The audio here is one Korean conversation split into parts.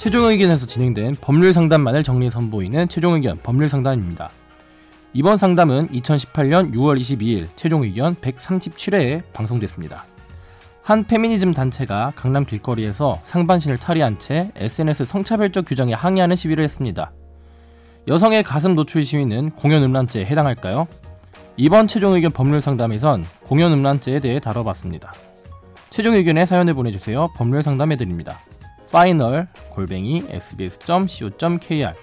최종 의견에서 진행된 법률 상담만을 정리해 선보이는 최종 의견 법률 상담입니다. 이번 상담은 2018년 6월 22일 최종 의견 137회에 방송됐습니다. 한 페미니즘 단체가 강남 길거리에서 상반신을 탈의한 채 SNS 성차별적 규정에 항의하는 시위를 했습니다. 여성의 가슴 노출 시위는 공연 음란죄에 해당할까요? 이번 최종 의견 법률 상담에선 공연 음란죄에 대해 다뤄봤습니다. 최종 의견에 사연을 보내주세요. 법률 상담해드립니다. final 골뱅이 sbs.co.kr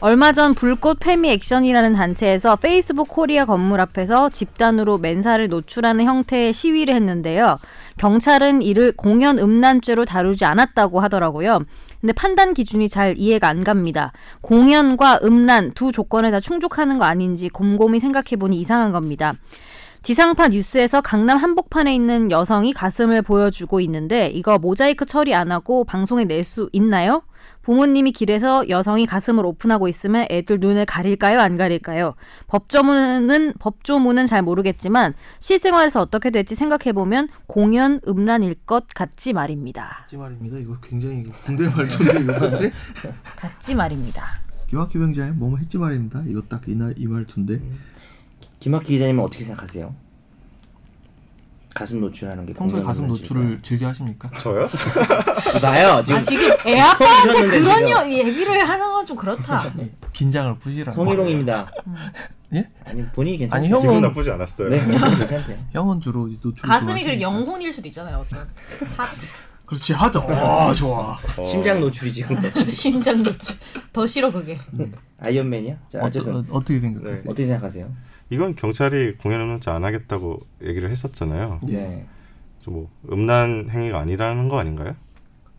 얼마 전 불꽃 페미 액션이라는 단체에서 페이스북 코리아 건물 앞에서 집단으로 맨살을 노출하는 형태의 시위를 했는데요. 경찰은 이를 공연 음란죄로 다루지 않았다고 하더라고요. 근데 판단 기준이 잘 이해가 안 갑니다. 공연과 음란 두 조건에 다 충족하는 거 아닌지 곰곰이 생각해 보니 이상한 겁니다. 지상파 뉴스에서 강남 한복판에 있는 여성이 가슴을 보여주고 있는데 이거 모자이크 처리 안 하고 방송에 낼 수 있나요? 부모님이 길에서 여성이 가슴을 오픈하고 있으면 애들 눈을 가릴까요? 안 가릴까요? 법조문은 법조문은 잘 모르겠지만 실생활에서 어떻게 될지 생각해 보면 공연 음란일 것 같지 말입니다. 같지 말입니다. 이거 굉장히 군대 말투인데 이거 같아? 같지 말입니다. 김학규 병장님 뭐뭐 했지 말입니다. 이거 딱 이날 이 말투인데. 김학기 기자님은 어떻게 생각하세요? 가슴 노출하는 게 평소에 가슴? 노출을 즐겨 하십니까? 저요? 나요 지금 아 지금 애 아빠한테 주셨는데, 그런. 여- 얘기를 하는 건 좀 그렇다. 긴장을 푸시라. 성희롱입니다. 예? 아니 본인이 괜찮아요. 아니, 형- 기분 형은- 나쁘지 않았어요. 네 괜찮대요. 형은 주로 이 노출. 가슴이 그리고 영혼일 수도 있잖아요. 어떤 하트, 그렇지 하죠. 아 좋아. 어, 심장 노출이 지금 심장 노출. 더 싫어 그게. 아이언맨이야? 자, 어쨌든 어떠, 어떻게 생각하세요? 네. 어떻게 생각하세요? 이건 경찰이 공연 음란죄 안 하겠다고 얘기를 했었잖아요. 네. 그래서 뭐 음란 행위가 아니라는 거 아닌가요?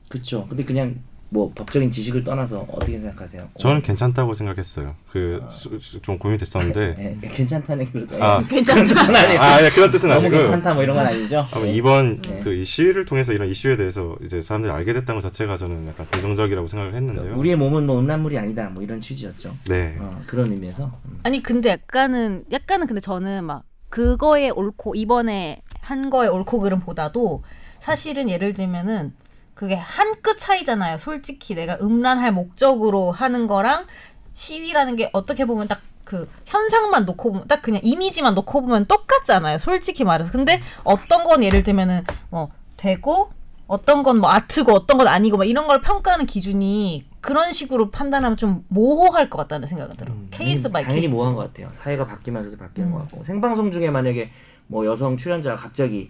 그렇죠. 근데 그냥 뭐 법적인 지식을 떠나서 어떻게 생각하세요? 저는 괜찮다고 생각했어요. 그좀 고민됐었는데 네, 괜찮다는 그 아, 괜찮다. 뜻은 아니고 아, 예, 그런 뜻은 너무 아니고 괜찮다 뭐 이런 건 아니죠. 아마 이번 네. 그이 시위를 통해서 이런 이슈에 대해서 이제 사람들이 알게 됐다는 것 자체가 저는 약간 긍정적이라고 생각을 했는데요. 우리의 몸은 뭐 음란물이 아니다 뭐 이런 취지였죠. 네. 어, 그런 의미에서 음. 아니 근데 약간은 약간은 근데 저는 막 그거에 옳고 이번에 한 거에 옳고 그름보다도 사실은 예를 들면은 그게 한 끗 차이잖아요. 솔직히 내가 음란할 목적으로 하는 거랑 시위라는 게 어떻게 보면 딱 그 현상만 놓고 보면 딱 그냥 이미지만 놓고 보면 똑같잖아요. 솔직히 말해서. 근데 어떤 건 예를 들면은 뭐 되고 어떤 건 뭐 아트고 어떤 건 아니고 막 이런 걸 평가하는 기준이 그런 식으로 판단하면 좀 모호할 것 같다는 생각이 들어. 요 case by 당연히 케이스. 모호한 것 같아요. 사회가 바뀌면서도 바뀌는 음. 것 같고 생방송 중에 만약에 뭐 여성 출연자가 갑자기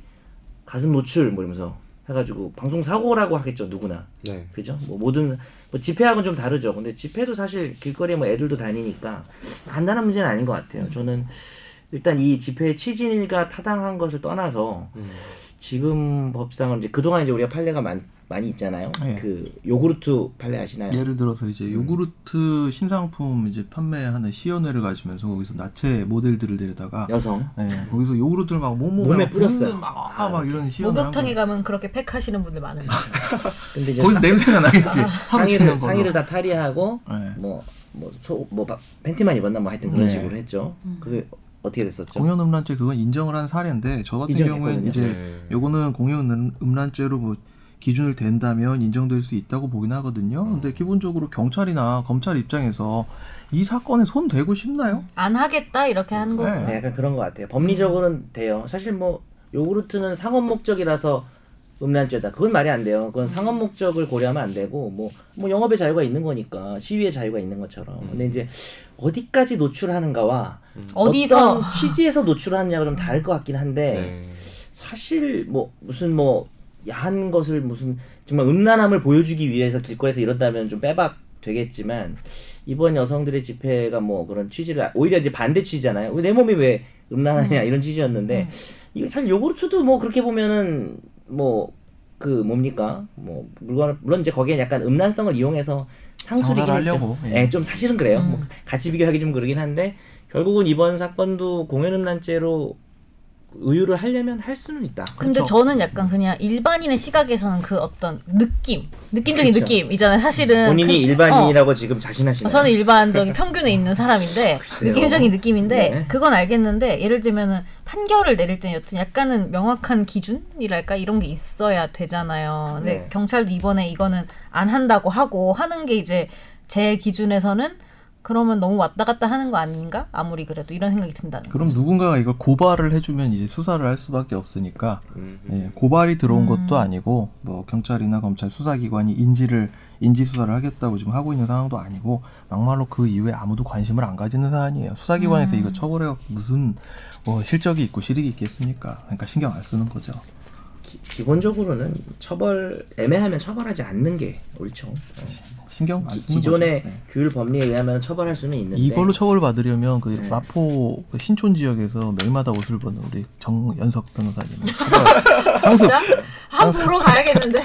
가슴 노출 뭐 이러면서 해가지고 방송 사고라고 하겠죠 누구나 네. 그죠? 뭐 모든 뭐 집회하고는 좀 다르죠. 근데 집회도 사실 길거리에 뭐 애들도 다니니까 간단한 문제는 아닌 것 같아요. 저는 일단 이 집회의 취지가 타당한 것을 떠나서 음. 지금 법상은 이제 그동안 이제 우리가 판례가 많, 많이 있잖아요. 네. 그 요구르트 판례 아시나요? 예를 들어서 이제 요구르트 신상품 이제 판매하는 시연회를 가지면서 거기서 나체 모델들을 데려다가 여성 예, 거기서 요구르트를 막 몸 몸에 몸에 막 뿌렸어요. 막, 아, 막 이런 한 목욕탕에 거예요. 가면 그렇게 팩 하시는 분들 많은데. 근데 이제 거기서 냄새가 나겠지. 하루 상의를. 상의를 다 탈의하고 네. 뭐뭐소뭐 팬티만 입었나 뭐 하여튼 그런 네. 식으로 했죠. 그게 어떻게 됐었죠? 공연 음란죄 그건 인정을 한 사례인데 저 같은 경우에는 인정했거든요. 이제 네. 요거는 공연 음- 음란죄로 뭐 기준을 댄다면 인정될 수 있다고 보긴 하거든요. 근데 기본적으로 경찰이나 검찰 입장에서 이 사건에 손 대고 싶나요? 안 하겠다 이렇게 하는 거. 네. 네, 약간 그런 것 같아요. 법리적으로는 돼요. 사실 뭐 요구르트는 상업 목적이라서 음란죄다. 그건 말이 안 돼요. 그건 상업 목적을 고려하면 안 되고 뭐, 뭐 영업의 자유가 있는 거니까 시위의 자유가 있는 것처럼. 근데 이제 어디까지 노출하는가와 어디서 어떤 취지에서 노출하느냐가 좀 다를 것 같긴 한데 네. 사실 뭐 무슨 뭐 야한 것을 무슨 정말 음란함을 보여주기 위해서 길거리에서 이런다면 좀 빼박 되겠지만 이번 여성들의 집회가 뭐 그런 취지를 오히려 이제 반대 취지잖아요. 왜내 몸이 왜 음란하냐 이런 취지였는데 이거 사실 요구르트도 뭐 그렇게 보면은 뭐 그 뭡니까 뭐 물건 물론 이제 거기에 약간 음란성을 이용해서 상술이긴 했죠. 예. 예, 좀 사실은 그래요. 뭐 같이 비교하기 좀 그러긴 한데 결국은 이번 사건도 공연 음란죄로 의유를 하려면 할 수는 있다. 근데 저는 약간 그냥 일반인의 시각에서는 그 어떤 느낌, 느낌적인 그쵸. 느낌이잖아요. 사실은 본인이 그- 일반인이라고 어. 지금 자신하시나요? 어, 저는 일반적인 평균에 있는 사람인데 글쎄요. 느낌적인 느낌인데 네. 그건 알겠는데 예를 들면은 판결을 내릴 때는 여튼 약간은 명확한 기준이랄까 이런 게 있어야 되잖아요. 근데 네. 경찰도 이번에 이거는 안 한다고 하고 하는 게 이제 제 기준에서는 그러면 너무 왔다 갔다 하는 거 아닌가? 아무리 그래도 이런 생각이 든다는 그럼 거죠. 누군가가 이걸 고발을 해주면 이제 수사를 할 수밖에 없으니까 음. 예, 고발이 들어온 음. 것도 아니고 뭐 경찰이나 검찰 수사기관이 인지를 인지 수사를 하겠다고 지금 하고 있는 상황도 아니고 막말로 그 이후에 아무도 관심을 안 가지는 사안이에요. 수사기관에서 음. 이거 처벌해 무슨 뭐 실적이 있고 실익이 있겠습니까? 그러니까 신경 안 쓰는 거죠. 기, 기본적으로는 처벌 애매하면 처벌하지 않는 게 옳죠. 어. 신경 안 기, 쓰는 기존의 거죠. 네. 규율 법리에 의하면 처벌할 수는 있는데 이걸로 처벌 받으려면 그 네. 마포 그 신촌 지역에서 매일마다 옷을 벗는 우리 정연석 변호사님 상습 보러 가야겠는데. 야,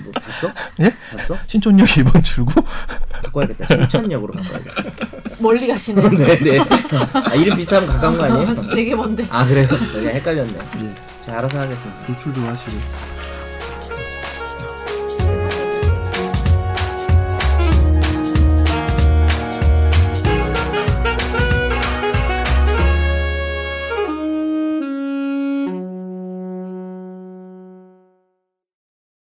뭐 봤어? 예? 봤어? 신촌역 1번 출구 바꿔야겠다. 신천역으로 바꿔야겠다. 멀리 가시네. 네네. 아, 이름 비슷하면 가까운 거 아니에요? 되게 먼데. 아 그래요? 내가 헷갈렸네. 예, 제가 알아서 하겠습니다. 노출도 하시고